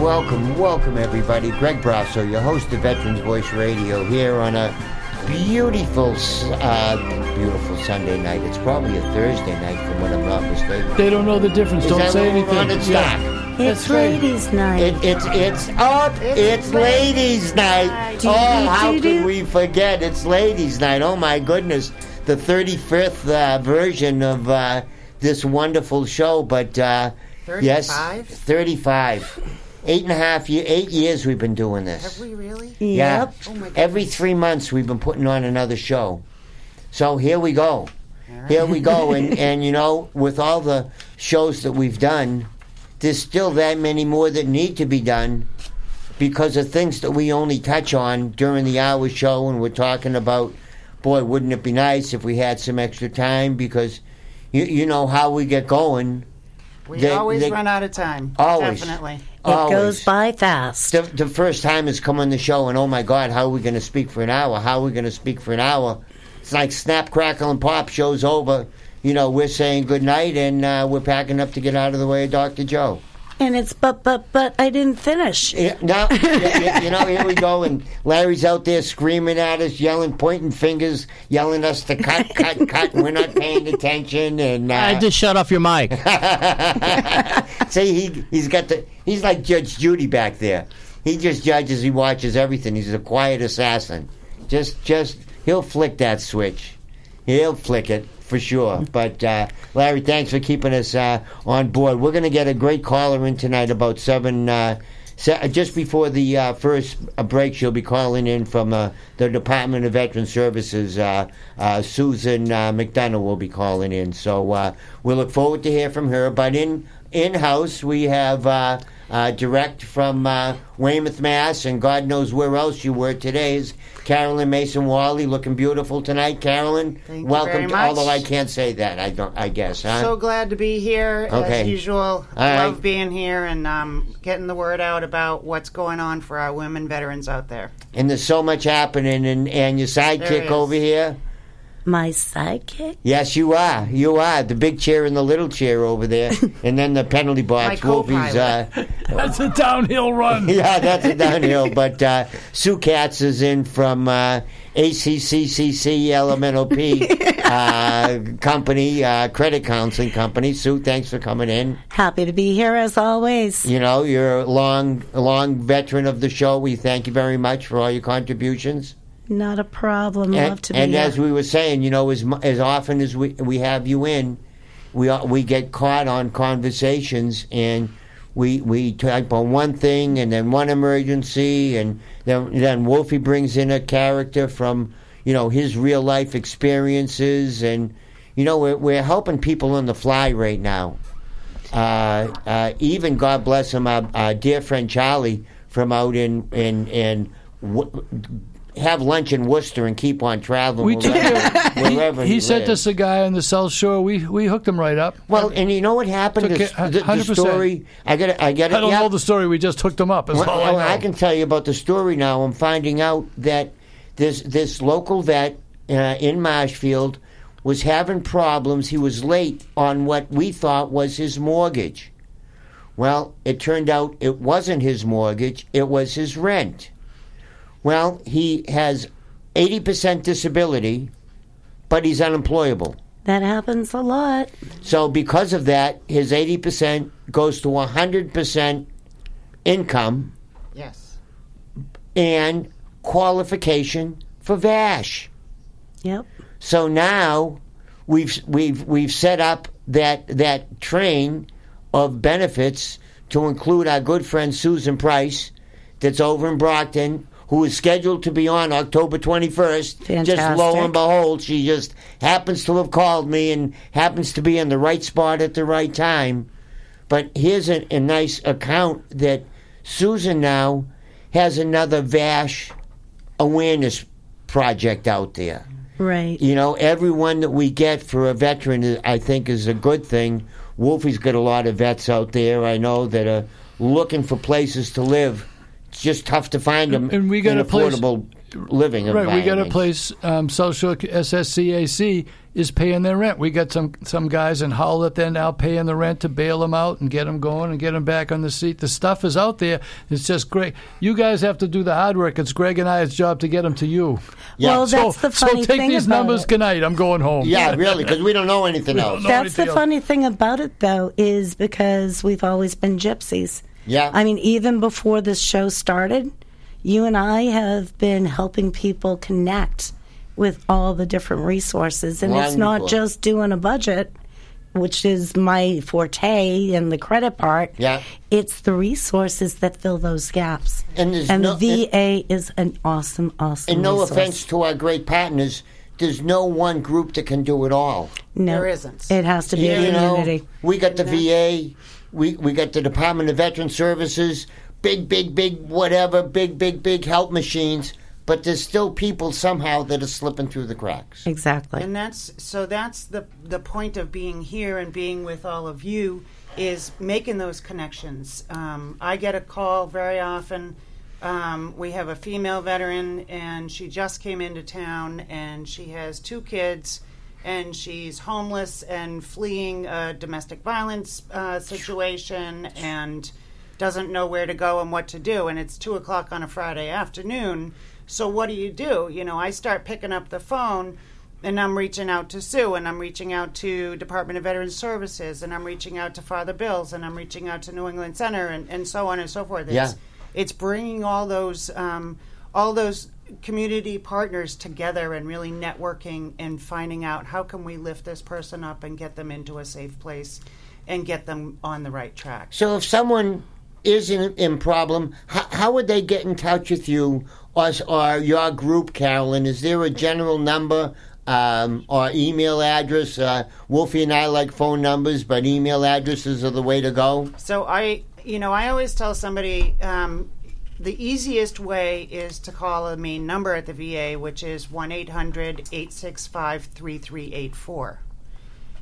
Welcome, welcome everybody. Greg Brasso, your host of Veterans Voice Radio, here on a beautiful, uh, beautiful Sunday night. It's probably a Thursday night, from what I'm not mistaken. They don't know the difference. Is don't that say anything. on? It's Yeah. dark. It's ladies' night. It, it's it's up. It's ladies' night. Do, Oh, do, how do, could we forget? It's ladies' night. Oh my goodness, the 35th uh, version of uh, this wonderful show. But uh, yes, 35? 35. Eight and a half year, eight years we've been doing this. Have we really? Yeah. Yep. Oh my goodness. Every three months we've been putting on another show. So here we go. Here we go. And, and you know, with all the shows that we've done, there's still that many more that need to be done because of things that we only touch on during the hour show. And we're talking about, boy, wouldn't it be nice if we had some extra time because you, you know how we get going. We They- always they- run out of time. Always. Definitely. It Always. goes by fast. the, the first time has come on the show, and oh my God, how are we going to speak for an hour? How are we going to speak for an hour? It's like snap, crackle, and pop. Show's over. You know, we're saying good night, and uh, we're packing up to get out of the way of Dr. Joe. And it's but but but I didn't finish. Yeah, no, yeah, yeah, you know, here we go, and Larry's out there screaming at us, yelling, pointing fingers, yelling us to cut, cut, cut. And we're not paying attention, and uh, I just shut off your mic. See, he he's got the he's like Judge Judy back there. He just judges. He watches everything. He's a quiet assassin. Just just he'll flick that switch. He'll flick it for sure. But uh, Larry, thanks for keeping us uh, on board. We're going to get a great caller in tonight about seven. Uh, se- just before the uh, first uh, break, she'll be calling in from uh, the Department of Veteran Services. Uh, uh, Susan uh, McDonough will be calling in, so uh, we look forward to hear from her. But in in house, we have uh, uh, direct from uh, Weymouth, Mass, and God knows where else you were today. Carolyn Mason Wally looking beautiful tonight, Carolyn? Thank Welcome. to, although I can't say that, I don't. I guess, huh? So glad to be here Okay. as usual. right. Love being here and um, getting the word out about what's going on for our women veterans out there. and there's so much happening, and and your sidekick over here. My sidekick. Yes, you are. You are the big chair and the little chair over there, and then the penalty box. My Wolfie's. Uh, That's a downhill run. yeah, that's a downhill. But uh, Sue Katz is in from uh, ACCCC LMNOP uh, company, uh, credit counseling company. Sue, thanks for coming in. Happy to be here as always. You know, you're a long, long veteran of the show. We thank you very much for all your contributions. Not a problem. And, Love to be and here. as we were saying, you know, as as often as we we have you in, we we get caught on conversations and we we type on one thing and then one emergency and then then Wolfie brings in a character from you know his real life experiences and you know we're we're helping people on the fly right now. Uh, uh, even God bless him, our, our dear friend Charlie from out in in in. W- have lunch in Worcester and keep on traveling We wherever, wherever he, he, he sent us a guy on the South Shore. We we hooked him right up. Well, and you know what happened? Took The, it, the, the story. I got. I got. I don't yeah. know the story. We just hooked him up. Well, all I. I can tell you about the story now. I'm finding out that this this local vet uh, in Marshfield was having problems. He was late on what we thought was his mortgage. Well, it turned out it wasn't his mortgage. It was his rent. Well, he has 80% disability, but he's unemployable. that happens a lot. So because of that, his 80% goes to 100% income Yes. and qualification for VASH. Yep. So now we've we've we've set up that that train of benefits to include our good friend Susan Price that's over in Brockton who is scheduled to be on October 21st. Just lo and behold, she just happens to have called me and happens to be in the right spot at the right time. But here's a, a nice account that Susan now has another VASH awareness project out there. Right. You know, everyone that we get for a veteran, I think, is a good thing. Wolfie's got a lot of vets out there. I know that are looking for places to live. It's just tough to find them And we got in a place- affordable living Right, we got a place. Um, South Shore SSCAC is paying their rent. We got some some guys in Hull that they're now paying the rent to bail them out and get them going and get them back on the seat. The stuff is out there. It's just great. You guys have to do the hard work. It's Greg and I's job to get them to you. Yeah. Well, so, that's the funny thing. so take thing these about numbers. it. Good night. I'm going home. Yeah, really, because we don't know anything don't else. know. That's the else. funny thing about it, though, is because we've always been gypsies. Yeah. I mean, even before this show started, you and I have been helping people connect with all the different resources. And it's not just doing a budget, which is my forte and the credit part. Yeah. It's the resources that fill those gaps. And there's the no- VA is an awesome, awesome And no resource. offense to our great partners, there's no one group that can do it all. no, There isn't. It has to be a you know, community. we got the VA, we we got the Department of Veteran Services, big, big, big, whatever, big, big, big help machines. But there's still people somehow that are slipping through the cracks. Exactly. And that's so that's the the point of being here and being with all of you is making those connections. Um, I get a call very often. Um, we have a female veteran, and she just came into town, and she has two kids, and she's homeless and fleeing a domestic violence uh, situation, and doesn't know where to go and what to do. And it's two o'clock on a Friday afternoon. So what do you do? You know, I start picking up the phone and I'm reaching out to Sue and I'm reaching out to Department of Veterans Services and I'm reaching out to Father Bills and I'm reaching out to New England Center and, and so on and so forth. It's, Yeah. it's bringing all those um, all those community partners together and really networking and finding out how can we lift this person up and get them into a safe place and get them on the right track. So if someone is in, in problem, how, how would they get in touch with you or, or your group, Carolyn? Is there a general number um, or email address? Uh, Wolfie and I like phone numbers, but email addresses are the way to go. So I, you know, I always tell somebody um, the easiest way is to call the main number at the VA, which is 1 800 865 3384.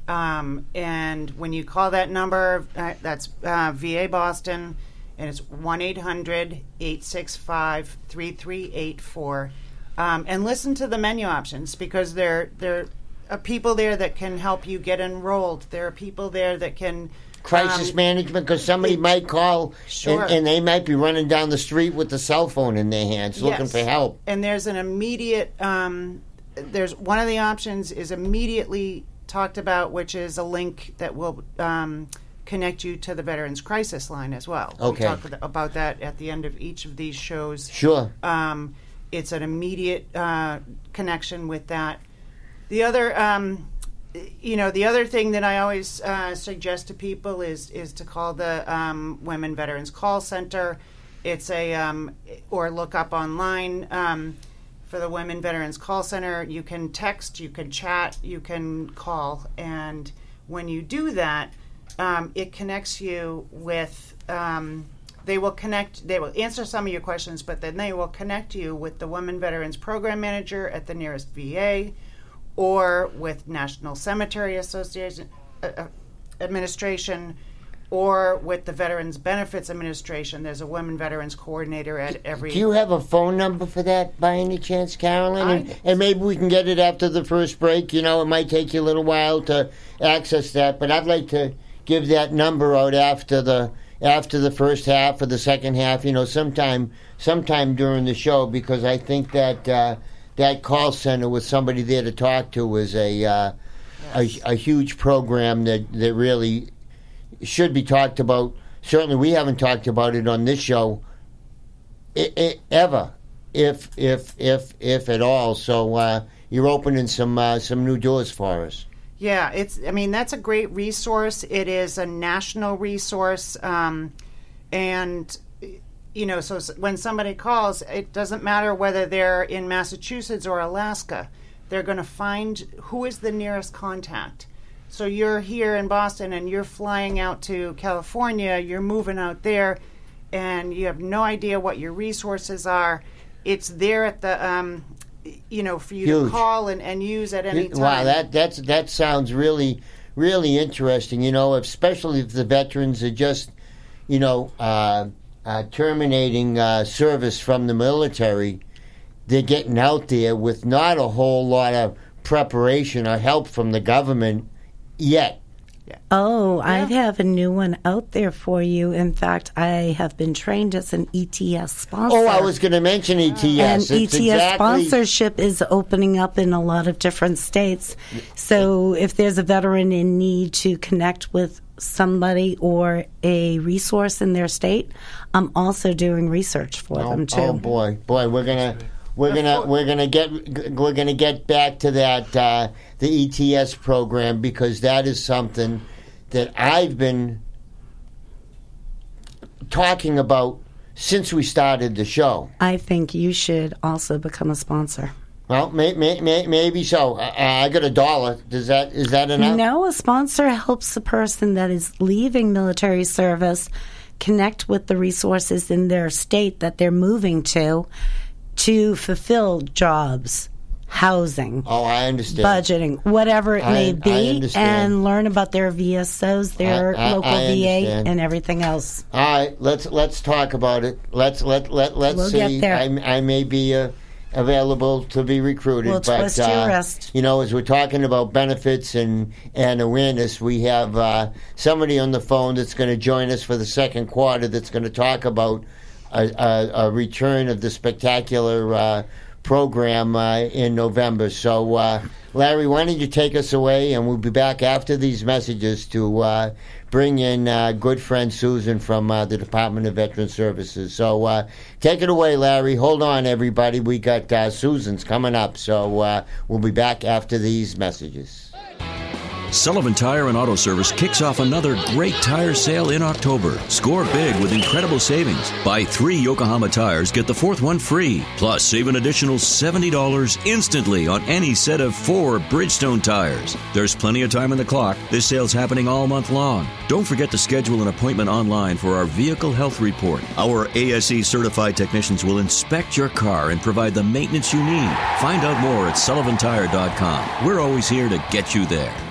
Um, and when you call that number, uh, that's uh, VA Boston, and it's 1 800 865 3384. Um, And listen to the menu options because there, there are people there that can help you get enrolled. There are people there that can. Crisis um, management, because somebody might call Sure. and, and they might be running down the street with the cell phone in their hands looking Yes. for help. And there's an immediate. Um, there's one of the options is immediately talked about, which is a link that will um, connect you to the Veterans Crisis Line as well. Okay. We talk about that at the end of each of these shows. Sure. Um, it's an immediate uh, connection with that. The other, um, you know, the other thing that I always uh, suggest to people is is to call the um, Women Veterans Call Center. It's a um, or look up online um, for the Women Veterans Call Center. You can text, you can chat, you can call, and when you do that, um, it connects you with. Um, they will connect. They will answer some of your questions, but then they will connect you with the Women Veterans Program Manager at the nearest VA, or with National Cemetery Association uh, uh, Administration, or with the Veterans Benefits Administration. There's a Women Veterans Coordinator at every. Do you have a phone number for that by any chance, Carolyn? and, and maybe we can get it after the first break. You know, it might take you a little while to access that, but I'd like to give that number out after the after the first half or the second half. You know, sometime sometime during the show because I think that uh, that call center with somebody there to talk to is a uh, a, a huge program that that really should be talked about. Certainly, we haven't talked about it on this show i i ever, if if if if at all. So uh, you're opening some uh, some new doors for us. Yeah, it's. I mean, that's a great resource. It is a national resource, um, and you know, so when somebody calls, it doesn't matter whether they're in Massachusetts or Alaska. They're going to find who is the nearest contact. So you're here in Boston and you're flying out to California. You're moving out there. and you have no idea what your resources are, it's there at the um, you know for you Huge. to call and, and use at any time. Wow, that that's that sounds really really interesting. You know, especially if the veterans are just, you know, uh, uh, terminating uh, service from the military, they're getting out there with not a whole lot of preparation or help from the government yet. Oh, I have a new one out there for you. In fact, I have been trained as an ETS sponsor. Oh, I was going to mention ETS. and It's ETS exactly- sponsorship is opening up in a lot of different states. So if there's a veteran in need to connect with somebody or a resource in their state, I'm also doing research for Oh, them too. oh boy, boy, we're gonna we're gonna we're gonna get we're gonna get back to that uh, the ETS program because that is something that I've been talking about since we started the show. I think you should also become a sponsor. Well, may, may, may, maybe so. I, I got a dollar. Does that is that enough? No, a sponsor helps the person that is leaving military service connect with the resources in their state that they're moving to to fulfill jobs, housing, Oh, I understand. budgeting, whatever it I- may be, and learn about their VSOs, their I- I- local VA, and everything else. All right, let's let's talk about it. Let's let let let's We'll see. I, I may be uh, available to be recruited, We'll but twist your uh, wrist. you know, as we're talking about benefits and and awareness, we have uh, somebody on the phone that's going to join us for the second quarter. That's going to talk about a, a, a return of the spectacular. Uh, program uh, in November. So, uh, Larry, why don't you take us away, and we'll be back after these messages to uh, bring in uh, good friend Susan from uh, the Department of Veteran Services. So, uh, take it away, Larry. Hold on, everybody. We got uh, Susan's coming up, so uh, we'll be back after these messages. Sullivan Tire and Auto Service kicks off another great tire sale in October. Score big with incredible savings. Buy three Yokohama tires, get the fourth one free. Plus, save an additional $70 instantly on any set of four Bridgestone tires. There's plenty of time on the clock. This sale's happening all month long. Don't forget to schedule an appointment online for our vehicle health report. Our ASE certified technicians will inspect your car and provide the maintenance you need. Find out more at sullivantire.com. We're always here to get you there.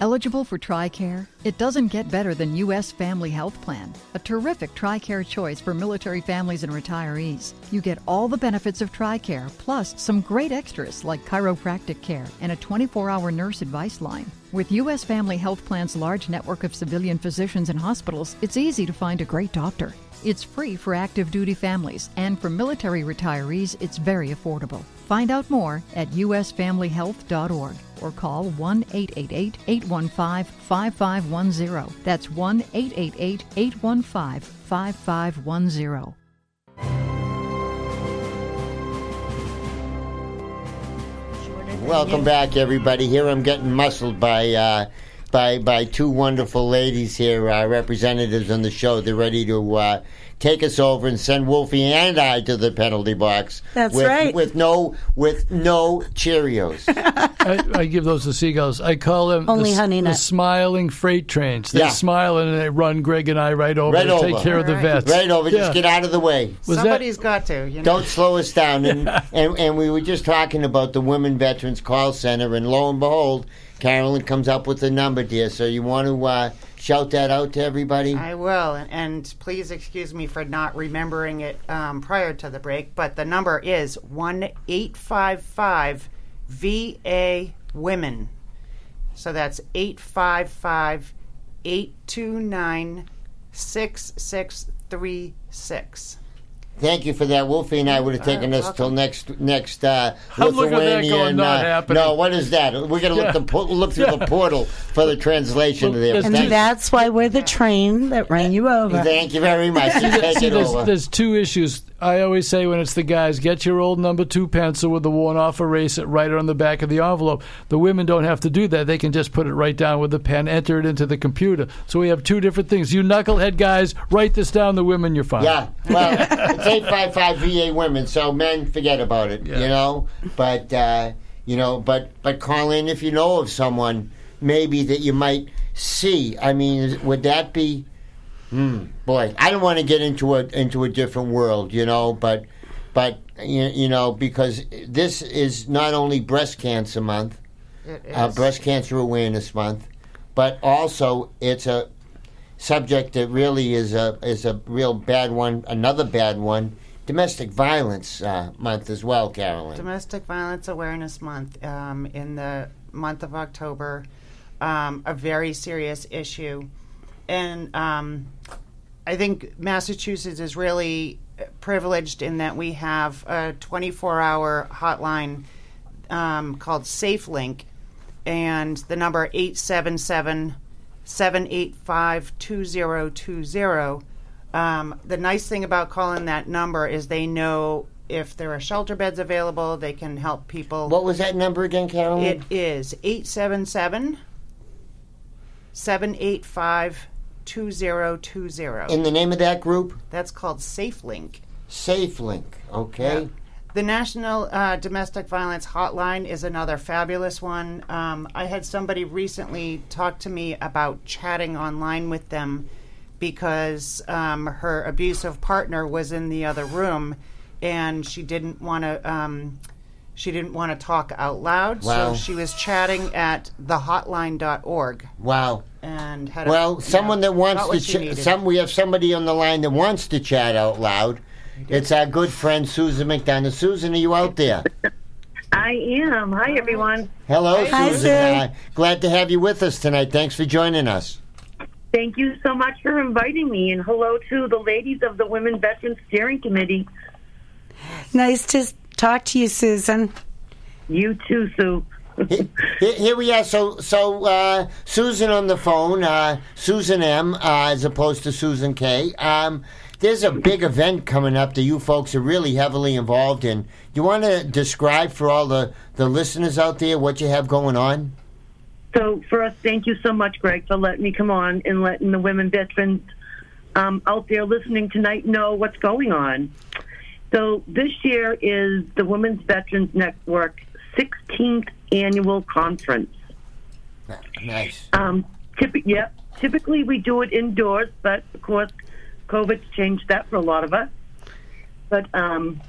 Eligible for TRICARE? It doesn't get better than U.S. Family Health Plan, a terrific TRICARE choice for military families and retirees. You get all the benefits of TRICARE, plus some great extras like chiropractic care and a 24 hour nurse advice line. With U.S. Family Health Plan's large network of civilian physicians and hospitals, it's easy to find a great doctor. It's free for active duty families, and for military retirees, it's very affordable. Find out more at usfamilyhealth.org or call 1 888 815 5510. That's 1 888 815 5510. Welcome back, everybody. Here I'm getting muscled by uh, by by two wonderful ladies here, uh, representatives on the show. They're ready to uh, take us over and send Wolfie and I to the penalty box. That's with, right. With no with no Cheerios. I, I give those to seagulls. I call them Only the, Honey the Nut. smiling freight trains. They Yeah. smile and they run Greg and I right over Right to take over. care of the vets. right over. Yeah. Just get out of the way. Was that- Somebody's got to. You know? Don't slow us down. And, and and we were just talking about the Women Veterans Call Center, and lo and behold, Carolyn comes up with the number, dear. So you want to uh, shout that out to everybody? I will, and please excuse me for not remembering it um, prior to the break. But the number is one eight five five VA Women. So that's 855 829 6636. Thank you for that. Wolfie and I would have taken us till next next uh, I'm looking at that Lithuanian. not uh, happening. no, what is that? We're gonna Yeah. look the po- look through the portal for the translation Well, of there. there's And Thank, that's why we're the train that ran you over. thank you very much. You take See, it there's, over. there's two issues. I always say when it's the guys, get your old number two pencil with the worn off eraser, write it on the back of the envelope. The women don't have to do that. They can just put it right down with the pen, enter it into the computer. So we have two different things. You knucklehead guys, write this down. The women, you're fine. Yeah, well, it's eight five five VA women, so men forget about it, Yeah. you know. But uh, you know, but but call in if you know of someone maybe that you might see. I mean, would that be Boy, I don't want to get into a into a different world, you know, but but you, you know because this is not only breast cancer month, uh, breast cancer awareness month, but also it's a subject that really is a is a real bad one. Another bad one, domestic violence uh, month as well, Carolyn. Domestic Violence Awareness Month um, in the month of October, um, a very serious issue. And um, I think Massachusetts is really privileged in that we have a 24 hour hotline um, called SafeLink, and the number 877 785 2020. Um, the nice thing about calling that number is they know if there are shelter beds available, they can help people. what was that number again, Carolyn? It is 877 785 2020. In the name of that group, That's called SafeLink. SafeLink. Okay. The National uh, Domestic Violence Hotline is another fabulous one. Um, I had somebody recently talk to me about chatting online with them because um, her abusive partner was in the other room and she didn't want to. Um, she didn't want to talk out loud, Wow. so she was chatting at thehotline.org Wow. And had a, Well, you someone know, that wants to what she ch- some we have somebody on the line that wants to chat out loud. It's our good friend Susan McDonough. Susan, are you out there? I am. Hi, everyone. Hello, Hi, Susan. Sue. Uh, glad to have you with us tonight. Thanks for joining us. Thank you so much for inviting me, and hello to the ladies of the Women Veterans Steering Committee. Nice to talk to you, Susan. You too, Sue. Here, we are. So, so uh, Susan on the phone, uh, Susan M, uh, as opposed to Susan K. Um, there's a big event coming up that you folks are really heavily involved in. You want to describe for all the, the listeners out there what you have going on? So, first, thank you so much, Greg, for letting me come on and letting the women veterans um, out there listening tonight know what's going on. So, this year is the Women's Veterans Network 16th annual conference. Nice. Um, typ- yep. Typically, we do it indoors, but of course, COVID's changed that for a lot of us. But um,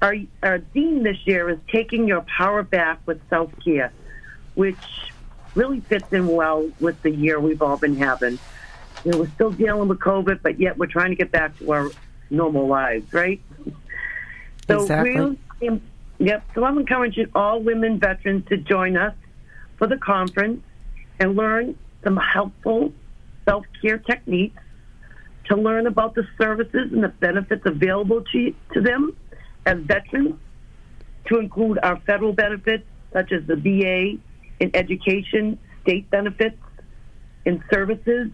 our our theme this year is taking your power back with self care, which really fits in well with the year we've all been having. You know, we're still dealing with COVID, but yet we're trying to get back to our normal lives, right? So Exactly. we, yep. So I'm encouraging all women veterans to join us for the conference and learn some helpful self care techniques to learn about the services and the benefits available to, to them as veterans, to include our federal benefits such as the VA in education, state benefits, and services,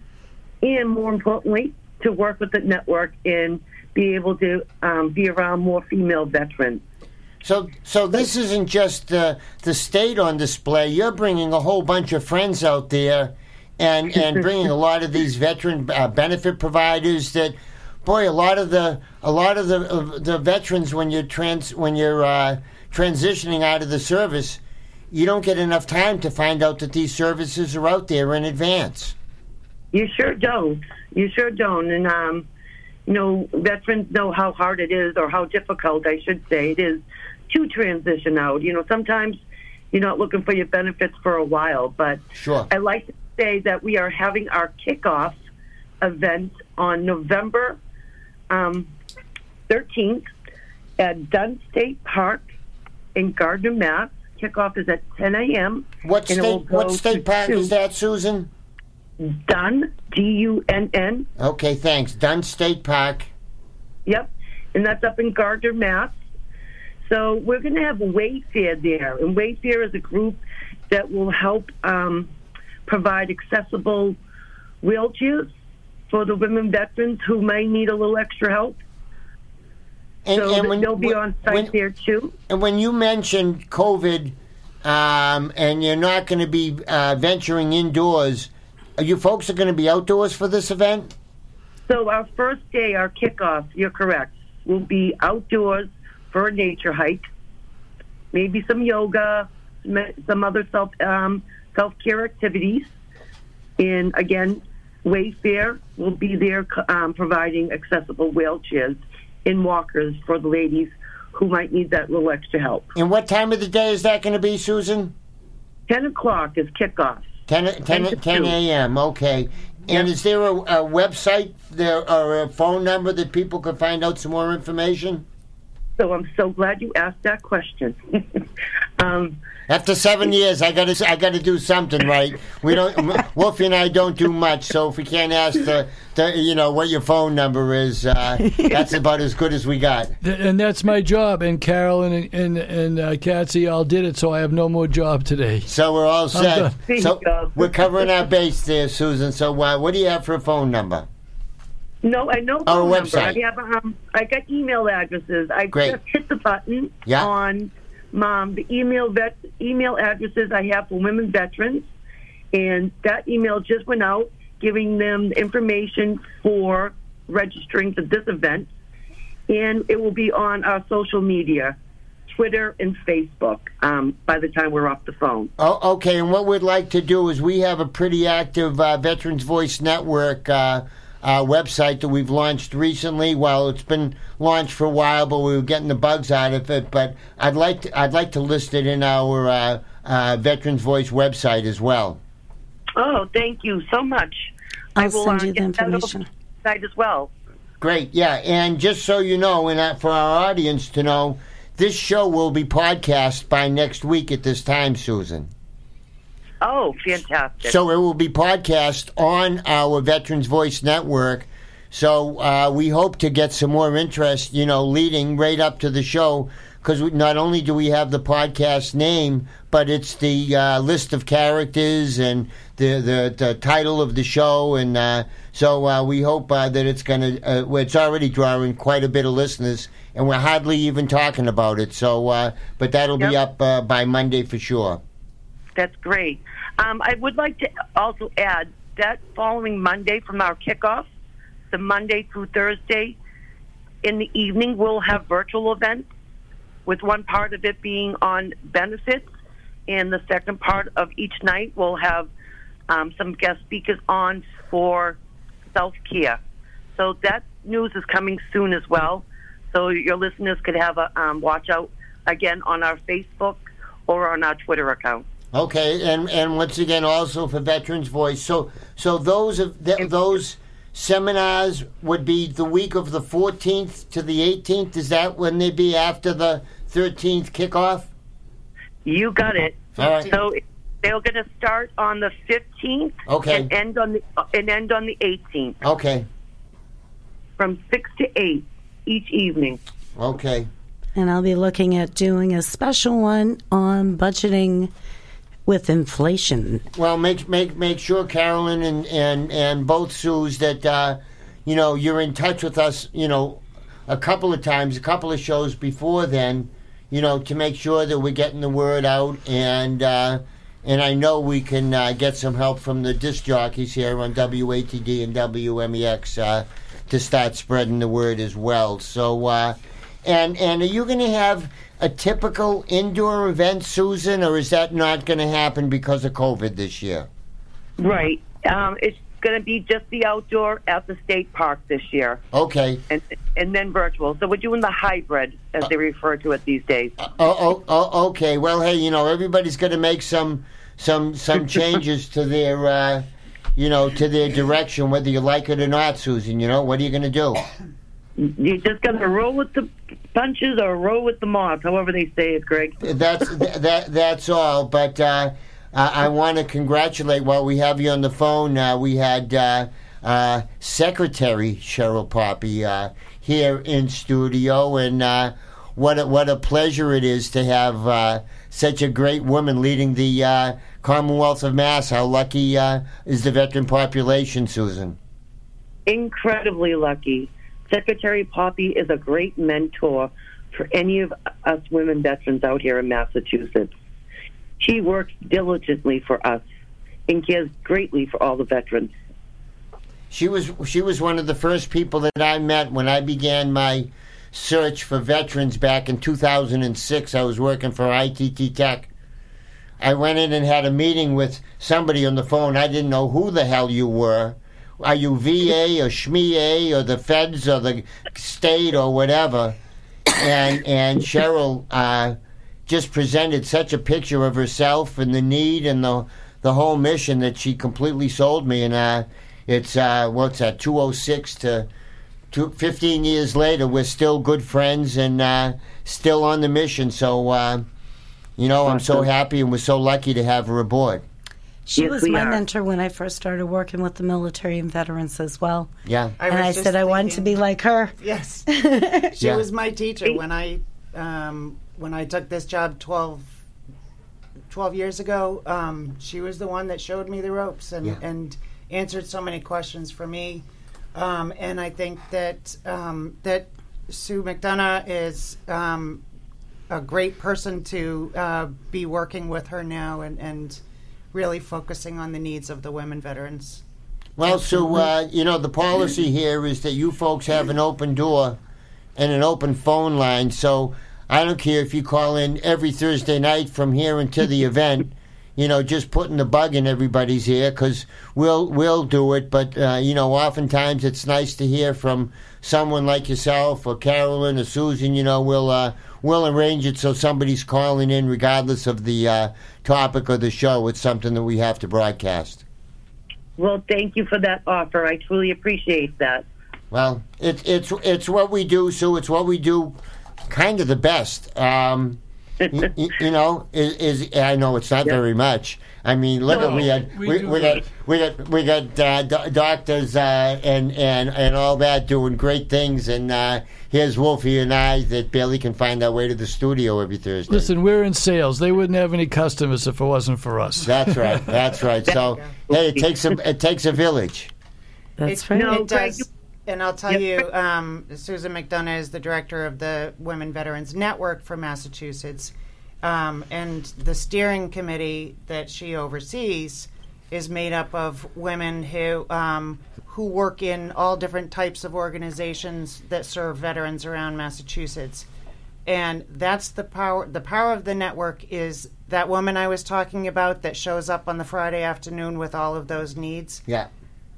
and more importantly, to work with the network and be able to um, be around more female veterans. So, so this isn't just the the state on display. You're bringing a whole bunch of friends out there, and and bringing a lot of these veteran uh, benefit providers. That, boy, a lot of the a lot of the of the veterans when you're trans when you're uh, transitioning out of the service, you don't get enough time to find out that these services are out there in advance. You sure don't. You sure don't. And, um, you know, veterans know how hard it is, or how difficult, I should say, it is to transition out. You know, sometimes you're not looking for your benefits for a while, but Sure. I like to say that we are having our kickoff event on November um, 13th at Dunn State Park in Gardner, Mass. Kickoff is at 10 a.m. What and it will state what state park is that, Susan? Dunn, D U N N. Okay, thanks. Dunn State Park. Yep, and that's up in Gardner, Mass. So we're going to have Wayfair there, and Wayfair is a group that will help um, provide accessible wheelchairs for the women veterans who may need a little extra help. And, So and when- they'll be on site when- there too. And when you mentioned COVID, um, and you're not going to be uh, venturing indoors, are you folks are going to be outdoors for this event? So our first day, our kickoff, you're correct, will be outdoors for a nature hike, maybe some yoga, some other self um, self care activities. And again, Wayfair will be there um, providing accessible wheelchairs and walkers for the ladies who might need that little extra help. And what time of the day is that going to be, Susan? 10 o'clock is kickoff. 10, 10, 10, 10 a.m., okay. And is there a, a website there or a phone number that people could find out some more information? So I'm so glad you asked that question. um, After seven years, I got to I got to do something right. We don't Wolfie and I don't do much, so if we can't ask the, the you know what your phone number is, uh, that's about as good as we got. And that's my job. And Carolyn and and, and uh, Catsy all did it, so I have no more job today. So we're all set. done. There you So we're covering our base there, Susan. So uh, what do you have for a phone number? No, I know. Our phone number. website. I have. Um, I got email addresses. I Great. just hit the button Yeah. on um, the email vet, email addresses I have for women veterans, and that email just went out giving them information for registering for this event, and it will be on our social media. Twitter and Facebook um, by the time we're off the phone. Oh, okay. And what we'd like to do is we have a pretty active uh, Veterans Voice Network uh, uh, website that we've launched recently. Well, it's been launched for a while, but we were getting the bugs out of it. But I'd like to, I'd like to list it in our uh, uh, Veterans Voice website as well. Oh, thank you so much. I'll I will send uh, you the get information. site as well. Great, yeah. And just so you know, and uh, for our audience to know, this show will be podcast by next week at this time, Susan. Oh, fantastic. So it will be podcast on our Veterans Voice Network. So uh, we hope to get some more interest, you know, leading right up to the show. Because not only do we have the podcast name, but it's the uh, list of characters and the, the, the title of the show. And uh, so uh, we hope uh, that it's going to, uh, it's already drawing quite a bit of listeners. And we're hardly even talking about it. So, uh, but that'll be up uh, by Monday for sure. That's great. Um, I would like to also add that following Monday from our kickoff, the Monday through Thursday, in the evening, we'll have virtual events, with one part of it being on benefits, and the second part of each night we'll have um, some guest speakers on for self care. So that news is coming soon as well. So your listeners could have a um, watch out again on our Facebook or on our Twitter account. Okay, and and once again, also for Veterans Voice. So so those of th- those seminars would be the week of the 14th to the 18th. Is that when they be after the 13th kickoff? You got it. All right. So they're going to start on the 15th Okay. and end on the and end on the 18th Okay, from 6 to 8 each evening. okay. And I'll be looking at doing a special one on budgeting with inflation. Well, make make make sure Carolyn and and and both Sues that uh, you know you're in touch with us. You know, a couple of times, a couple of shows before then. You know, to make sure that we're getting the word out, and uh, and I know we can uh, get some help from the disc jockeys here on WATD and WMEX uh, to start spreading the word as well. So, uh, and and are you going to have a typical indoor event, Susan, or is that not going to happen because of COVID this year? Right. Um, it's going to be just the outdoor at the state park this year, Okay. and and then virtual. So we're doing the hybrid, as they refer to it these days. Oh, oh, oh, okay. Well, hey, you know, everybody's going to make some some some changes to their, uh, you know, to their direction, whether you like it or not, Susan. You know, what are you going to do? You just got to roll with the punches or roll with the moss, however they say it, Greg. That's that that's all. But uh, I, I want to congratulate. While we have you on the phone, uh, we had uh, uh, Secretary Cheryl Poppe uh, here in studio, and uh, what a, what a pleasure it is to have uh, such a great woman leading the uh, Commonwealth of Mass. How lucky uh, is the veteran population, Susan? incredibly lucky. Secretary Poppe is a great mentor for any of us women veterans out here in Massachusetts. She works diligently for us and cares greatly for all the veterans. She was she was one of the first people that I met when I began my search for veterans back in 2006. I was working for ITT Tech. I went in and had a meeting with somebody on the phone. I didn't know who the hell you were. Are you VA or SMEA or the feds or the state or whatever? And and Cheryl uh, just presented such a picture of herself and the need and the the whole mission that she completely sold me. And uh, it's uh, what's that? Two oh six to. Two, 15 years later, we're still good friends and uh, still on the mission. So, uh, you know, I'm so happy and we're so lucky to have her aboard. She Yes, was my are. mentor when I first started working with the military and veterans as well. Yeah. I and I just said I wanted to be like her. Yes, she Yeah. was my teacher when I um, when I took this job 12, 12 years ago. Um, she was the one that showed me the ropes and Yeah. and answered so many questions for me. Um, and I think that um, that Sue McDonough is um, a great person to uh, be working with her now and, and really focusing on the needs of the women veterans. Well, so, uh, you know, the policy here is that you folks have an open door and an open phone line. So I don't care if you call in every Thursday night from here until the event. You know, just putting the bug in everybody's ear because we'll we'll do it. But uh, you know, oftentimes it's nice to hear from someone like yourself or Carolyn or Susan. You know, we'll uh, we'll arrange it so somebody's calling in regardless of the uh, topic of the show. It's something that we have to broadcast. Well, thank you for that offer. I truly appreciate that. Well, it's it's it's what we do, Sue. It's what we do, kind of the best. Um, y- y- you know, is, is I know it's not Yeah. very much. I mean, look at No, we had we we, we got we got we got uh, do- doctors uh, and and and all that doing great things, and uh, here's Wolfie and I that barely can find our way to the studio every Thursday. Listen, we're in sales. They wouldn't have any customers if it wasn't for us. That's right. That's right. So hey, it takes a it takes a village. That's right. No, It does. you- And I'll tell Yep. you, um, Susan McDonough is the director of the Women Veterans Network for Massachusetts. Um, and the steering committee that she oversees is made up of women who um, who work in all different types of organizations that serve veterans around Massachusetts. And that's the power. The power of the network is that woman I was talking about that shows up on the Friday afternoon with all of those needs Yeah.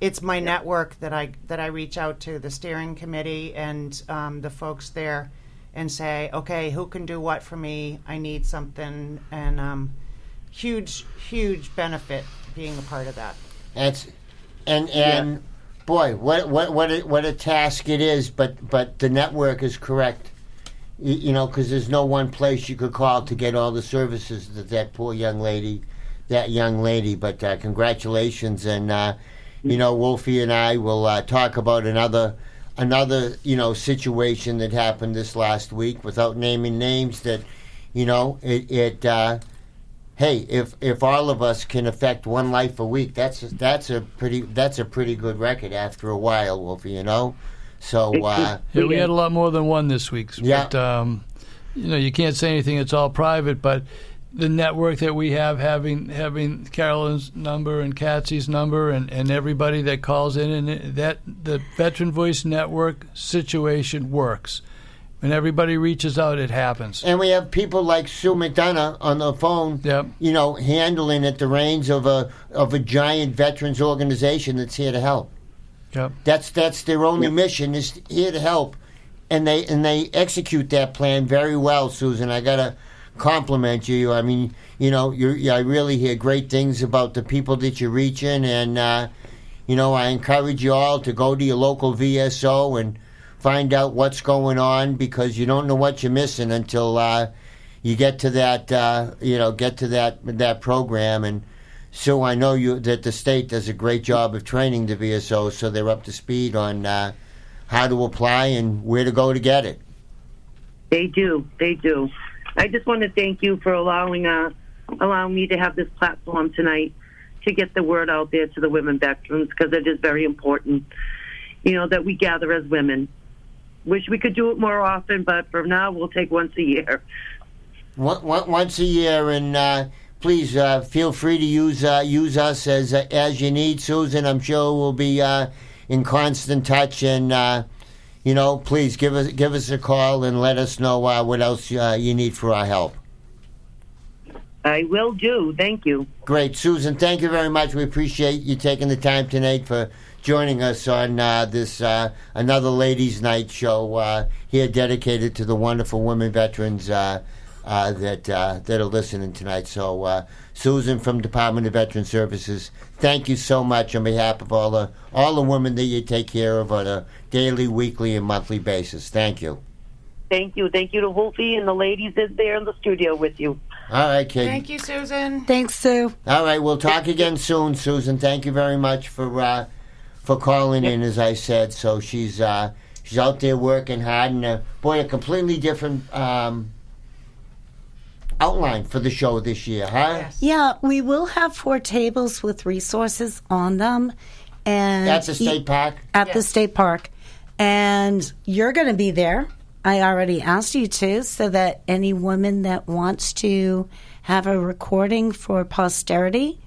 It's my network that I that I reach out to the steering committee and um, the folks there and say, okay, who can do what for me? I need something, and um, huge huge benefit being a part of that. That's and and boy, what what what a, what a task it is. But but the network is correct. You, you know, because there's no one place you could call to get all the services that that poor young lady, that young lady. But uh, congratulations, and uh, you know, Wolfie and I will uh, talk about another another you know situation that happened this last week without naming names. That you know it it. Uh, hey, if if all of us can affect one life a week, that's that's a pretty that's a pretty good record after a while, Wolfie. You know, so uh, Yeah, we had a lot more than one this week. Yeah. But, um, you know, you can't say anything. It's all private. But the network that we have, having having Carolyn's number and Katsy's number, and, and everybody that calls in, and that the Veteran Voice Network situation works. When everybody reaches out, it happens. and we have people like Sue McDonough on the phone. Yep. You know, handling at the reins of a of a giant veterans organization that's here to help. Yep. That's that's their only mission is here to help, and they and they execute that plan very well, Susan. I gotta compliment you. I mean, you know, you're, I really hear great things about the people that you're reaching, and uh, you know, I encourage you all to go to your local VSO and find out what's going on because you don't know what you're missing until uh, you get to that, uh, you know, get to that that program and. So I know you that the state does a great job of training the VSO, so they're up to speed on uh, how to apply and where to go to get it. They do. They do. I just want to thank you for allowing uh, allowing me to have this platform tonight to get the word out there to the women veterans because it is very important. You know that we gather as women. Wish we could do it more often, but for now we'll take once a year. Once a year, and uh, please uh, feel free to use uh, use us as uh, as you need, Susan. I'm sure we'll be uh, in constant touch, and uh, you know, please give us give us a call and let us know uh, what else uh, you need for our help. I will do. Thank you. Great, Susan. Thank you very much. We appreciate you taking the time tonight for joining us on uh, this uh, another ladies' night show uh, here, dedicated to the wonderful women veterans uh, that uh, that are listening tonight. So, uh, Susan from Department of Veteran Services, thank you so much on behalf of all the all the women that you take care of on a daily, weekly, and monthly basis. Thank you. Thank you. Thank you to Wolfie and the ladies that's there in the studio with you. All right, kid. Thank you, Susan. Thanks, Sue. All right, we'll talk again soon, Susan. Thank you very much for uh, for calling in, as I said. So she's uh, she's out there working hard, and uh, boy, a completely different um, outline for the show this year, huh? Yes. Yeah, we will have four tables with resources on them, and At the state park. At the state park, and you're going to be there. I already asked you to, so that any woman that wants to have a recording for posterity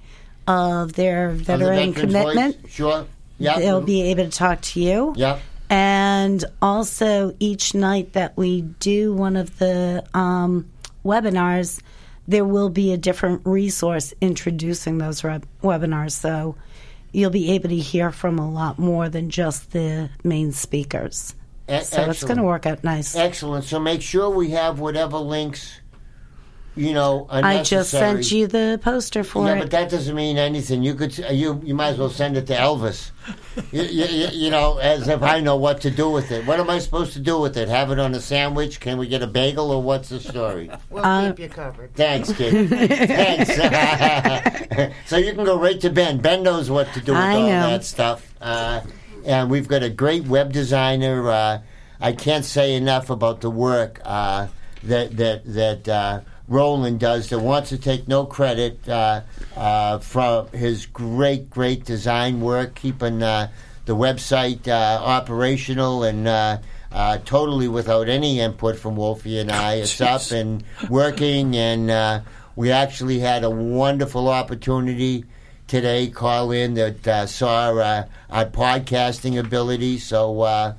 of their Of the veteran commitment, voice? Sure. Yeah. they'll be able to talk to you. Yeah. And also, each night that we do one of the um, webinars, there will be a different resource introducing those re- webinars. So you'll be able to hear from a lot more than just the main speakers. E- so it's going to work out nice. Excellent. So make sure we have whatever links, you know, are I just sent you the poster for yeah, it. Yeah, but that doesn't mean anything. You could, you, you might as well send it to Elvis. you, you, you- you know, as if I know what to do with it. What am I supposed to do with it? Have it on a sandwich? Can we get a bagel, or what's the story? We'll Uh, keep you covered. Thanks, kid. Thanks. so you can go right to Ben. Ben knows what to do with I all know. that stuff. Uh, and we've got a great web designer. Uh, I can't say enough about the work uh, that that that uh, Roland does. That wants to take no credit uh, uh, from his great, great design work, keeping uh, the website uh, operational and. Uh, uh, totally without any input from Wolfie and I. It's up and working, and uh, we actually had a wonderful opportunity today. Call in that uh, saw uh, our podcasting ability. So uh,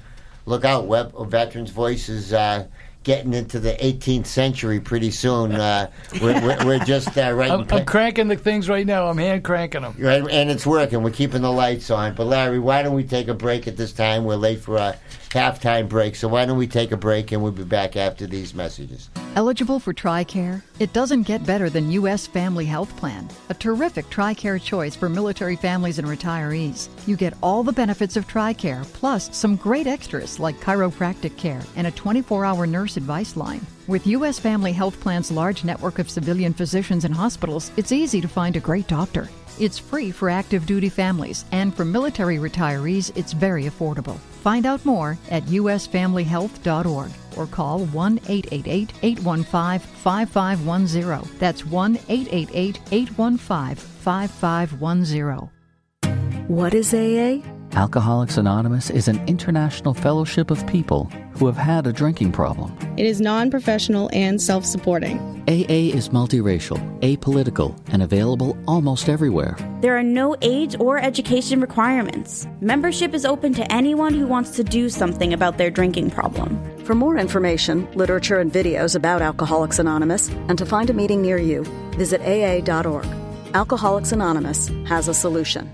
look out, Web Veterans Voices uh, getting into the 18th century pretty soon. Uh, we're, we're, we're just uh, right. I'm, in I'm cranking the things right now. I'm hand cranking them. Right, and it's working. We're keeping the lights on. But Larry, why don't we take a break at this time? We're late for a halftime break, so why don't we take a break and we'll be back after these messages. Eligible for TRICARE? It doesn't get better than U.S. Family Health Plan, a terrific TRICARE choice for military families and retirees. You get all the benefits of TRICARE, plus some great extras like chiropractic care and a 24 hour nurse advice line. With U.S. Family Health Plan's large network of civilian physicians and hospitals, it's easy to find a great doctor. It's free for active duty families, and for military retirees, it's very affordable. Find out more at usfamilyhealth.org or call 1 888 815 5510. That's 1 888 815 5510. What is AA? Alcoholics Anonymous is an international fellowship of people who have had a drinking problem. It is non professional and self supporting. AA is multiracial, apolitical, and available almost everywhere. There are no age or education requirements. Membership is open to anyone who wants to do something about their drinking problem. For more information, literature, and videos about Alcoholics Anonymous, and to find a meeting near you, visit AA.org. Alcoholics Anonymous has a solution.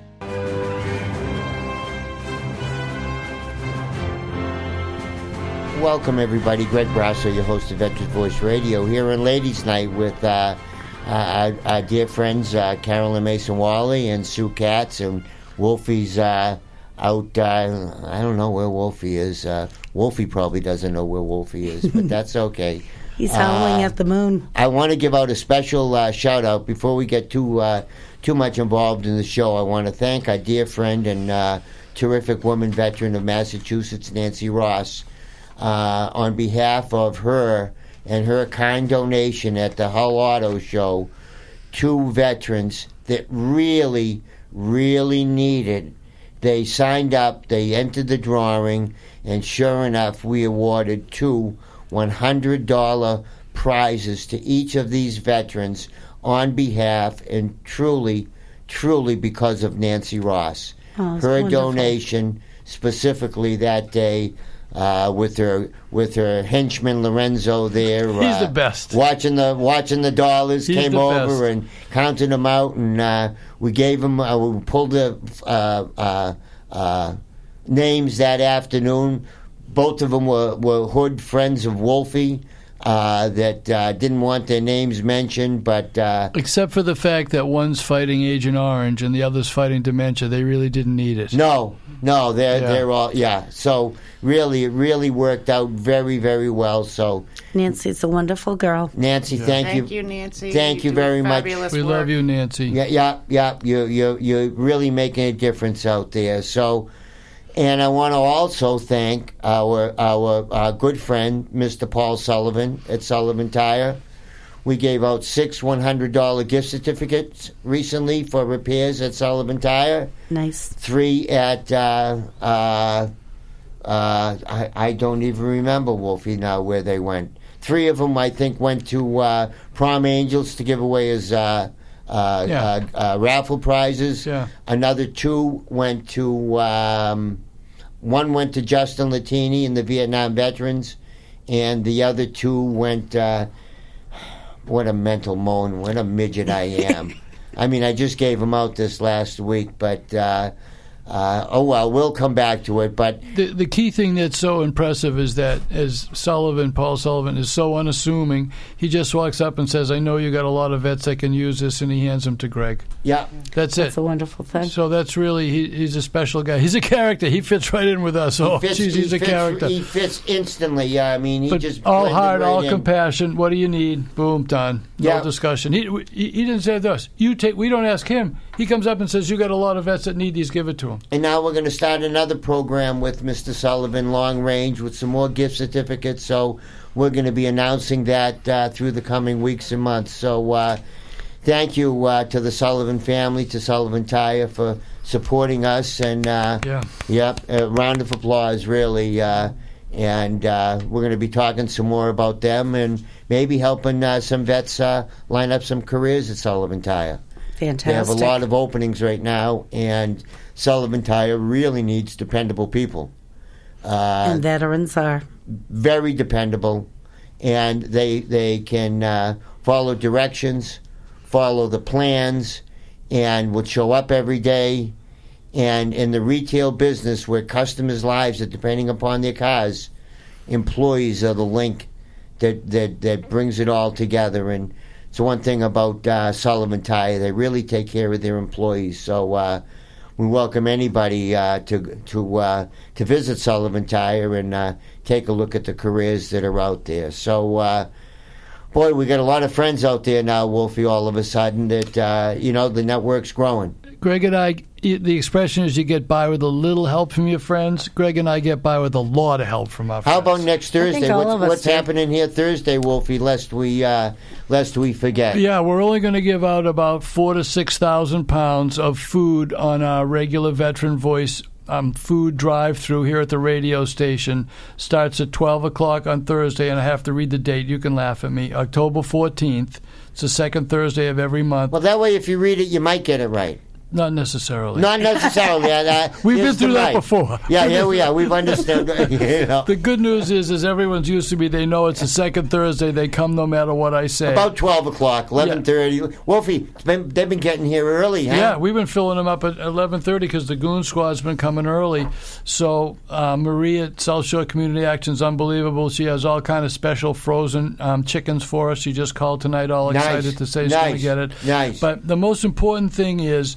Welcome, everybody. Greg Brasso, your host of Veterans Voice Radio, here on Ladies' Night with uh, our, our dear friends uh, Carolyn Mason Wally and Sue Katz. And Wolfie's uh, out. Uh, I don't know where Wolfie is. Uh, Wolfie probably doesn't know where Wolfie is, but that's okay. He's howling Uh, at the moon. I want to give out a special uh, shout out before we get too uh, too much involved in the show. I want to thank our dear friend and uh, terrific woman veteran of Massachusetts, Nancy Ross, uh, on behalf of her and her kind donation at the Hull Auto Show to veterans that really, really needed. They signed up, they entered the drawing, and sure enough, we awarded two $100 prizes to each of these veterans on behalf and truly, truly because of Nancy Ross. Oh, her wonderful. donation specifically that day uh, with her with her henchman Lorenzo there. He's uh, the best. Watching the watching the dollars He's came the over best. and counted them out, and uh, we gave him uh, we pulled the uh, uh, uh, names that afternoon. Both of them were, were hood friends of Wolfie uh, that uh, didn't want their names mentioned, but uh, Except for the fact that one's fighting Agent Orange and the other's fighting dementia, they really didn't need it. no, no, they're Yeah. they're all yeah. So really, it really worked out very, very well. So Nancy's a wonderful girl. Nancy, thank, you. Thank you, Nancy. Thank you do very much. We work. love you, Nancy. Yeah, yeah, yeah. You you you're really making a difference out there. So, and I want to also thank our our uh, good friend Mr. Paul Sullivan at Sullivan Tire. We gave out six one hundred dollar gift certificates recently for repairs at Sullivan Tire. Nice. Three at uh, uh, uh, I, I don't even remember Wolfie now where they went. Three of them I think went to uh, Prom Angels to give away as uh, uh, Yeah. uh, uh, raffle prizes. Yeah. Another two went to um, one went to Justin Latini and the Vietnam veterans, and the other two went. What a mental moan! What a midget I am. I mean, I just gave them out this last week, but uh, uh, oh well, we'll come back to it. But The, the key thing that's so impressive is that as Sullivan, Paul Sullivan, is so unassuming, he just walks up and says, I know you got a lot of vets that can use this, and he hands them to Greg. yeah, That's it. That's a wonderful thing. So that's really, he, he's a special guy. He's a character. He fits right in with us. Oh, fits, geez, he's he a fits- character. He fits instantly. Yeah, I mean, he But just all heart, right all in. compassion. What do you need? Boom, done. No Yeah. discussion. He, he he didn't say this. You take. We don't ask him. He comes up and says, "You got a lot of vets that need these. Give it to them." And now we're going to start another program with Mr. Sullivan, long range, with some more gift certificates. So we're going to be announcing that uh, through the coming weeks and months. So uh, thank you uh, to the Sullivan family, to Sullivan Tire for supporting us. And uh, Yeah. yep, a round of applause, really. Uh, and uh, we're going to be talking some more about them and maybe helping uh, some vets uh, line up some careers at Sullivan Tire. Fantastic. They have a lot of openings right now, and Sullivan Tire really needs dependable people. Uh, and veterans are. very dependable, and they they can uh, follow directions, follow the plans, and would show up every day. And in the retail business, where customers' lives are depending upon their cars, employees are the link that that, that brings it all together. And it's one thing about uh, Sullivan Tire; they really take care of their employees. So. Uh, we welcome anybody uh, to to uh, to visit Sullivan Tire and uh, take a look at the careers that are out there. So, uh, boy, we got a lot of friends out there now, Wolfie. All of a sudden, that you know the network's growing. Greg and I, the expression is you get by with a little help from your friends. Greg and I get by with a lot of help from our friends. How about next Thursday? What's, what's happening here Thursday, Wolfie? Lest we uh, lest we forget. Yeah, we're only going to give out about four to six thousand pounds of food on our regular Veteran Voice um, food drive-through here at the radio station. Starts at twelve o'clock on Thursday, and I have to read the date. You can laugh at me. October fourteenth. It's the second Thursday of every month. Well, that way, if you read it, you might get it right. Not necessarily. Not necessarily. We've been through that before. Yeah, here we are. We've understood. you know. The good news is, is everyone's used to me. They know it's the second Thursday. They come no matter what I say. About twelve o'clock, eleven thirty. Wolfie, it's been, they've been getting here early, huh? Yeah, we've been filling them up at eleven thirty because the Goon Squad's been coming early. So uh, Marie at South Shore Community Action's unbelievable. She has all kind of special frozen um, chickens for us. She just called tonight, all Nice. excited to say she's going to get it. Nice. But the most important thing is,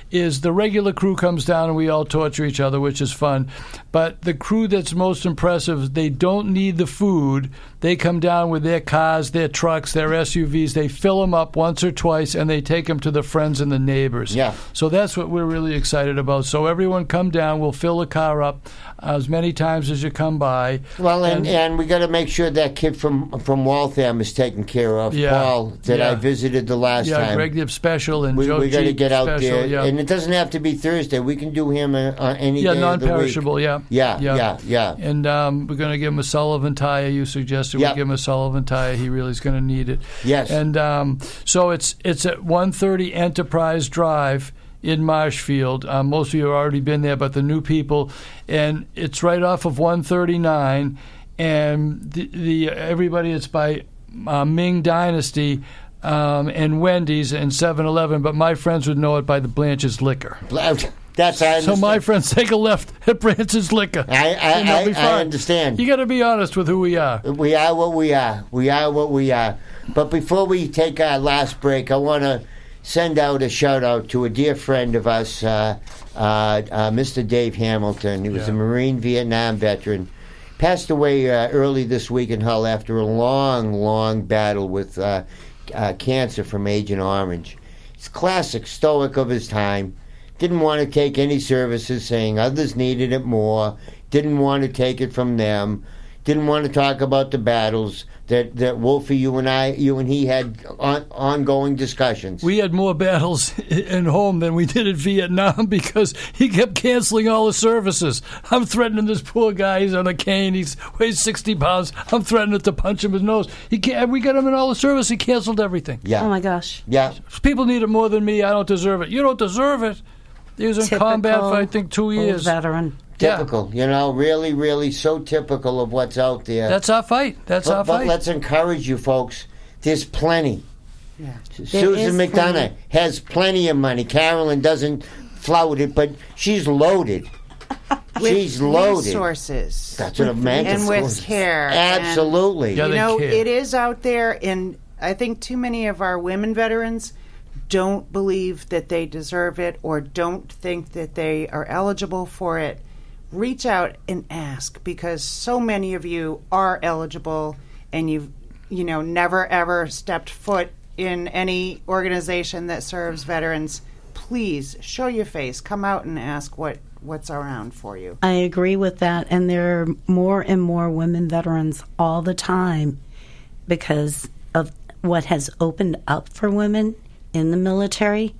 is the regular crew comes down and we all torture each other, which is fun. But the crew that's most impressive, they don't need the food. They come down with their cars, their trucks, their SUVs. They fill them up once or twice, and they take them to the friends and the neighbors. Yeah. So that's what we're really excited about. So everyone come down. We'll fill the car up as many times as you come by. Well, and, and we got to make sure that kid from from Waltham is taken care of. Yeah. Paul, that Yeah. I visited the last yeah, time. Greg Dip special and we Joe we got to get out special, there, Yeah. and it doesn't have to be Thursday. We can do him uh, on any yeah, day of the week. non-perishable. Yeah, Yeah, yeah, yeah. And um, we're going to give him a Sullivan tire. You suggested Yep. we give him a Sullivan tire. He really is going to need it. Yes. And um, so it's it's at 130 Enterprise Drive in Marshfield. Um, most of you have already been there, but the new people, and it's right off of 139. And the, the everybody, it's by uh, Ming Dynasty. Um, and Wendy's and 7-Eleven, but my friends would know it by the Blanch's Liquor. That's I So my friends take a left at Branch's Liquor. I, I, I, I understand. You got to be honest with who we are. We are what we are. We are what we are. But before we take our last break, I want to send out a shout out to a dear friend of us, uh, uh, uh, Mr. Dave Hamilton. He was a Marine Vietnam veteran. Passed away uh, early this week in Hull after a long, long battle with uh, cancer from Agent Orange. He's classic stoic of his time. Didn't want to take any services, saying others needed it more. Didn't want to take it from them. Didn't want to talk about the battles that that Wolfie, you and I, you and he had on, ongoing discussions. We had more battles in home than we did in Vietnam because he kept canceling all the services. I'm threatening this poor guy. He's on a cane. He weighs 60 pounds. I'm threatening to punch him in his nose. He can't, we got him in all the service. He canceled everything. Yeah. Oh my gosh. Yeah. People need it more than me. I don't deserve it. You don't deserve it. He was in combat for, I think, two old years. veteran. Typical, you know, really, really so typical of what's out there. That's our fight. That's but, our but fight. But let's encourage you, folks. There's plenty. Yeah. Susan McDonough plenty. has plenty of money. Carolyn doesn't flout it, but she's loaded. With she's loaded. resources. That's what I meant. and with care. Absolutely. Yeah, you they know, care. it is out there, and I think too many of our women veterans don't believe that they deserve it or don't think that they are eligible for it. Reach out and ask because so many of you are eligible and you've, you know, never ever stepped foot in any organization that serves veterans. Please show your face. Come out and ask what, what's around for you. I agree with that. And there are more and more women veterans all the time because of what has opened up for women in the military.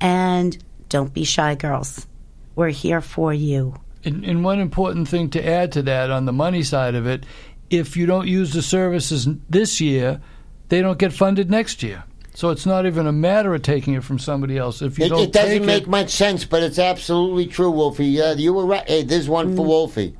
And don't be shy, girls. We're here for you. And, and one important thing to add to that on the money side of it, if you don't use the services this year, they don't get funded next year. So it's not even a matter of taking it from somebody else. If you It, don't it doesn't take make it, much sense, but it's absolutely true, Wolfie. Yeah, you were right. Hey, there's one Mm. for Wolfie.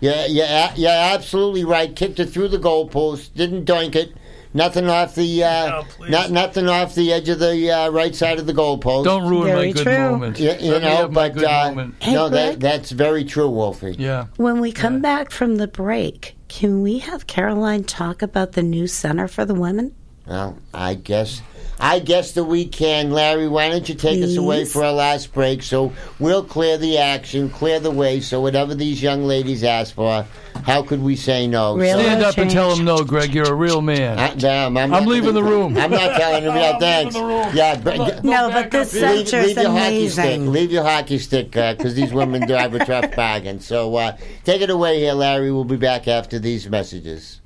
Yeah, yeah, you're absolutely right. Kicked it through the goalpost, didn't doink it. Nothing off the, uh, not nothing off the edge of the uh, right side of the goalpost. don't ruin my Very good true. moment. You, you Let me know, have my but good uh. Hey, no, that that's very true, Wolfie. Yeah. When we come back from the break, can we have Caroline talk about the new center for the women? Well, I guess, I guess that we can. Larry, why don't you take us away for our last break? So we'll clear the action, clear the way. So whatever these young ladies ask for, how could we say no? Really? So, Stand up and tell them no, Greg. You're a real man. I, damn, I'm, I'm leaving the room. I'm not telling him. Yeah, thanks. Yeah, but, No, but this leave, center's leave your hockey stick. Leave your hockey stick because these women drive a tough bargain. So uh, take it away here, Larry. We'll be back after these messages.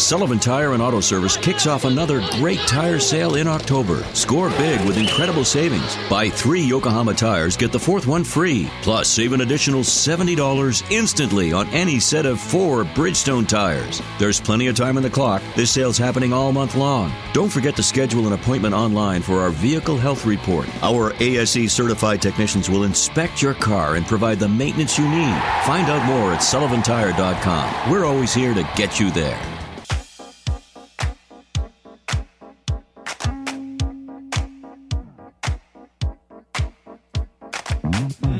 Sullivan Tire and Auto Service kicks off another great tire sale in October. Score big with incredible savings. Buy three Yokohama tires, get the fourth one free. Plus, save an additional $70 instantly on any set of four Bridgestone tires. There's plenty of time on the clock. This sale's happening all month long. Don't forget to schedule an appointment online for our vehicle health report. Our ASE certified technicians will inspect your car and provide the maintenance you need. Find out more at sullivantire.com. We're always here to get you there. Mm-hmm.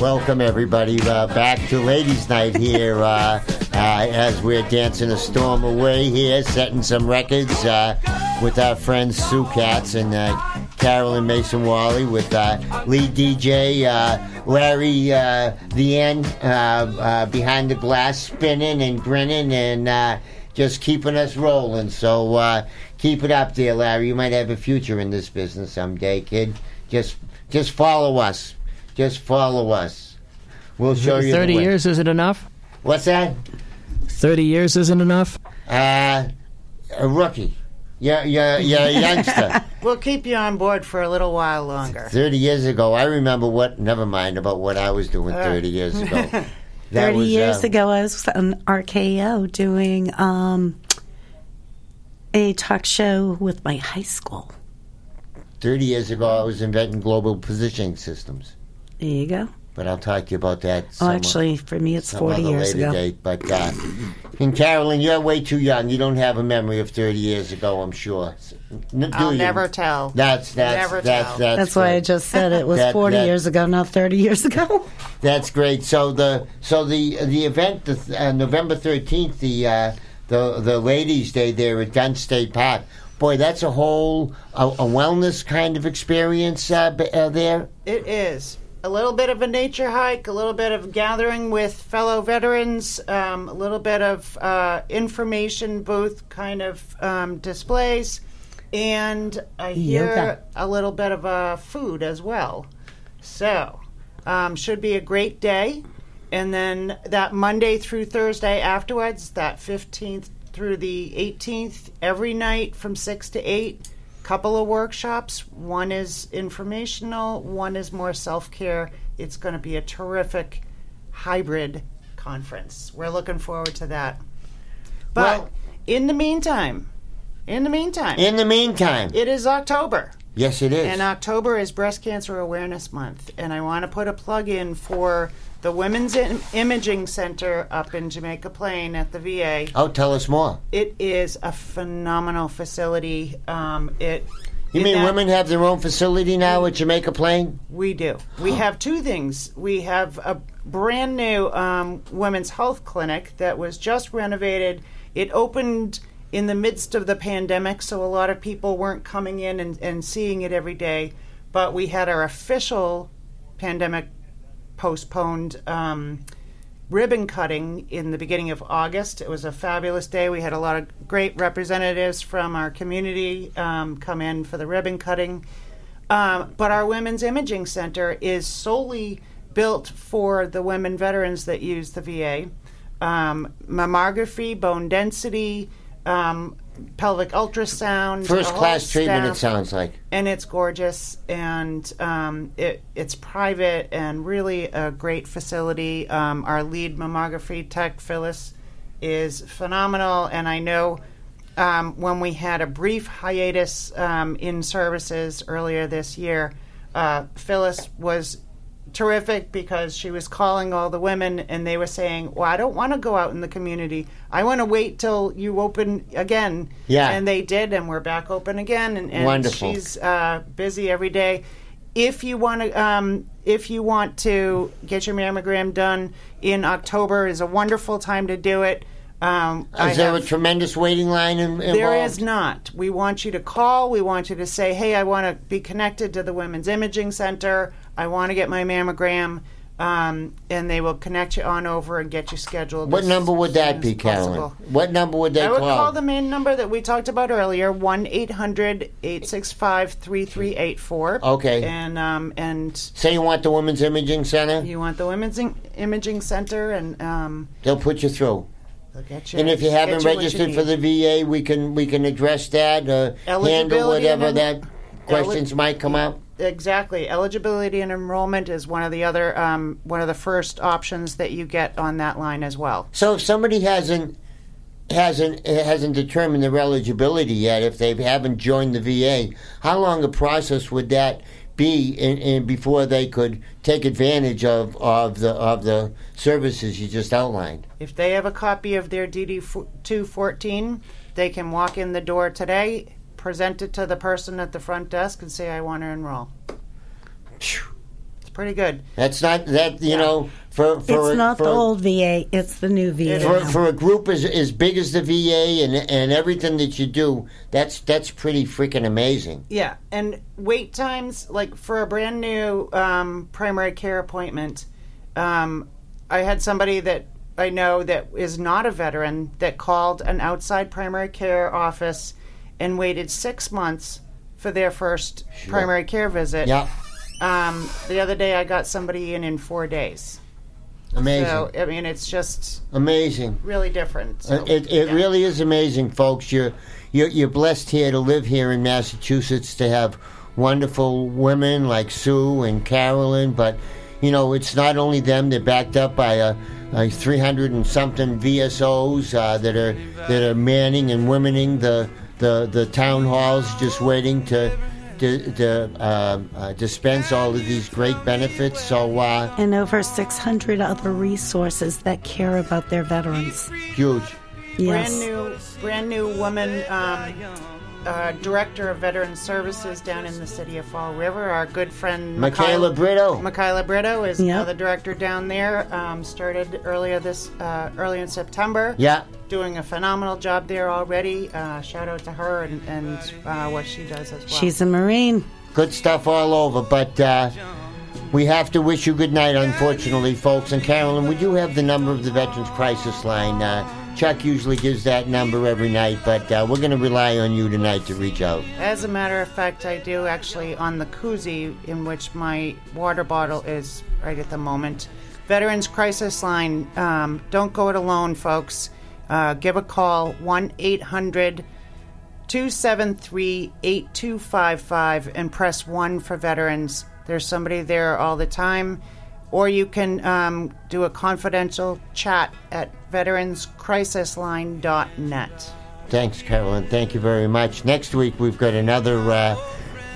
Welcome, everybody, uh, back to Ladies' Night here uh, uh, as we're dancing a storm away here, setting some records uh, with our friends Sue Katz and uh, Carolyn Mason Wally, with uh, lead DJ uh, Larry uh, the End behind the glass, spinning and grinning and just keeping us rolling. So keep it up there, Larry. You might have a future in this business someday, kid. Just, just follow us. Just follow us. We'll show you. the 30 way. years isn't enough? What's that? 30 years isn't enough? Uh, a rookie. Yeah, yeah, you're, you're youngster. We'll keep you on board for a little while longer. 30 years ago, I remember what, never mind about what I was doing Uh. 30 years ago. That 30 was, years uh, ago, I was on RKO doing um, a talk show with my high school. 30 years ago, I was inventing global positioning systems. There you go. But I'll talk to you about that. Oh, some- actually, for me, it's some 40 other years later ago. Date. But uh, and Carolyn, you're way too young. You don't have a memory of 30 years ago. I'm sure. N- do I'll you? never tell. That's that's Never that's tell. that's, That's why I just said it was That- 40 that- years ago, not 30 years ago. That's great. So the so the the event, the, uh, November 13th, the uh, the the Ladies' Day there at Gun State Park. Boy, that's a whole a, a wellness kind of experience uh, b- uh, there. It is. A little bit of a nature hike, a little bit of gathering with fellow veterans, um, a little bit of uh, information booth kind of um, displays, and I hear Yoga. a little bit of uh, food as well. So, um, should be a great day. And then that Monday through Thursday afterwards, that 15th through the 18th, every night from 6 to 8, couple of workshops. One is informational, one is more self care. It's going to be a terrific hybrid conference. We're looking forward to that. But Well- in the meantime, in the meantime, In the meantime, it is October. yes, it is. And October is Breast Cancer Awareness Month, and I want to put a plug in for the Women's Im- Imaging Center up in Jamaica Plain at the VA. oh, tell us more. It is a phenomenal facility. Um, it You mean that- women have their own facility now at Jamaica Plain? We do. We have two things. We have a brand new um, women's health clinic that was just renovated. It opened in the midst of the pandemic, so a lot of people weren't coming in and, and seeing it every day. But we had our official pandemic postponed um, ribbon cutting in the beginning of August. It was a fabulous day. We had a lot of great representatives from our community um, come in for the ribbon cutting. Um, but our Women's Imaging Center is solely built for the women veterans that use the VA. Um, mammography, bone density, um, pelvic ultrasound. First class treatment, it sounds like. and it's gorgeous and um, it, it's private and really a great facility. Um, our lead mammography tech, Phyllis, is phenomenal, and I know um, when we had a brief hiatus um, in services earlier this year, uh, Phyllis was terrific because she was calling all the women and they were saying, Well, I don't want to go out in the community. I want to wait till you open again. Yeah. And they did, and we're back open again. And, and Wonderful. she's uh, busy every day. If you want to, um, if you want to get your mammogram done in October, is a wonderful time to do it. Um, I there have- a tremendous waiting line in, involved? there is not. We want you to call. We want you to say, "Hey, I want to be connected to the Women's Imaging Center. I want to get my mammogram," um, and they will connect you on over and get you scheduled. What number would that be, Carolyn? What number would they I would call? call the main number that we talked about earlier, 1-800-865-3384. Okay. And um, and Say you want the Women's Imaging Center, you want the Women's In- Imaging Center, and um, they'll put you through. they'll get you. And if you haven't what you registered for the VA, we can we can address that, uh, handle whatever that questions might come up. Exactly. Eligibility and enrollment is one of the other um, one of the first options that you get on that line as well. So if somebody hasn't hasn't hasn't determined their eligibility yet, if they haven't joined the VA, how long a process would that be in, in before they could take advantage of, of the of the services you just outlined? If they have a copy of their DD two fourteen, they can walk in the door today, present it to the person at the front desk, and say, "I want to enroll." It's pretty good. That's not that you know for for it's a- not for, the old VA, it's the new VA. for, for a group as as big as the VA and and everything that you do. That's that's pretty freaking amazing. Yeah, and wait times like for a brand new um, primary care appointment. Um, I had somebody that I know that is not a veteran that called an outside primary care office and waited six months for their first primary care visit. Yeah. Um, the other day, I got somebody in in four days. Amazing. So I mean, it's just Amazing. really different. So, it it really is amazing, folks. You're, you're you're blessed here to live here in Massachusetts to have wonderful women like Sue and Carolyn. But you know, it's not only them; they're backed up by a, a 300 and something VSOs uh, that are that are manning and womening the the the town halls, just waiting to. To, to uh, uh, dispense all of these great benefits, so uh, And over 600 other resources that care about their veterans. huge. Yes. brand new, brand new woman um, uh, director of veteran services down in the city of Fall River. Our good friend Michaela Brito. Michaela Brito is now Yep. the director down there. Um, started earlier this uh, early in September. Yeah. doing a phenomenal job there already. Uh, shout out to her and, and uh, what she does as well. She's a Marine. good stuff all over. But uh, we have to wish you good night, unfortunately, folks. And Carolyn, would you have the number of the Veterans Crisis Line? Chuck usually gives that number every night, but uh, we're going to rely on you tonight to reach out. As a matter of fact, I do actually on the koozie in which my water bottle is right at the moment. Veterans Crisis Line. Um, don't go it alone, folks. Uh, give a call 1 800 273 8255 and press 1 for veterans. There's somebody there all the time. Or you can um, do a confidential chat at veteranscrisisline.net. Thanks, Carolyn. Thank you very much. Next week, we've got another uh,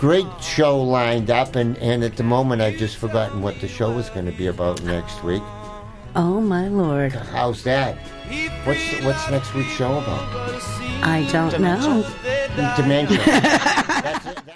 great show lined up, and, and at the moment, I've just forgotten what the show is going to be about next week. Oh, my Lord. How's that? What's what's next week's show about? I don't know. Dementia.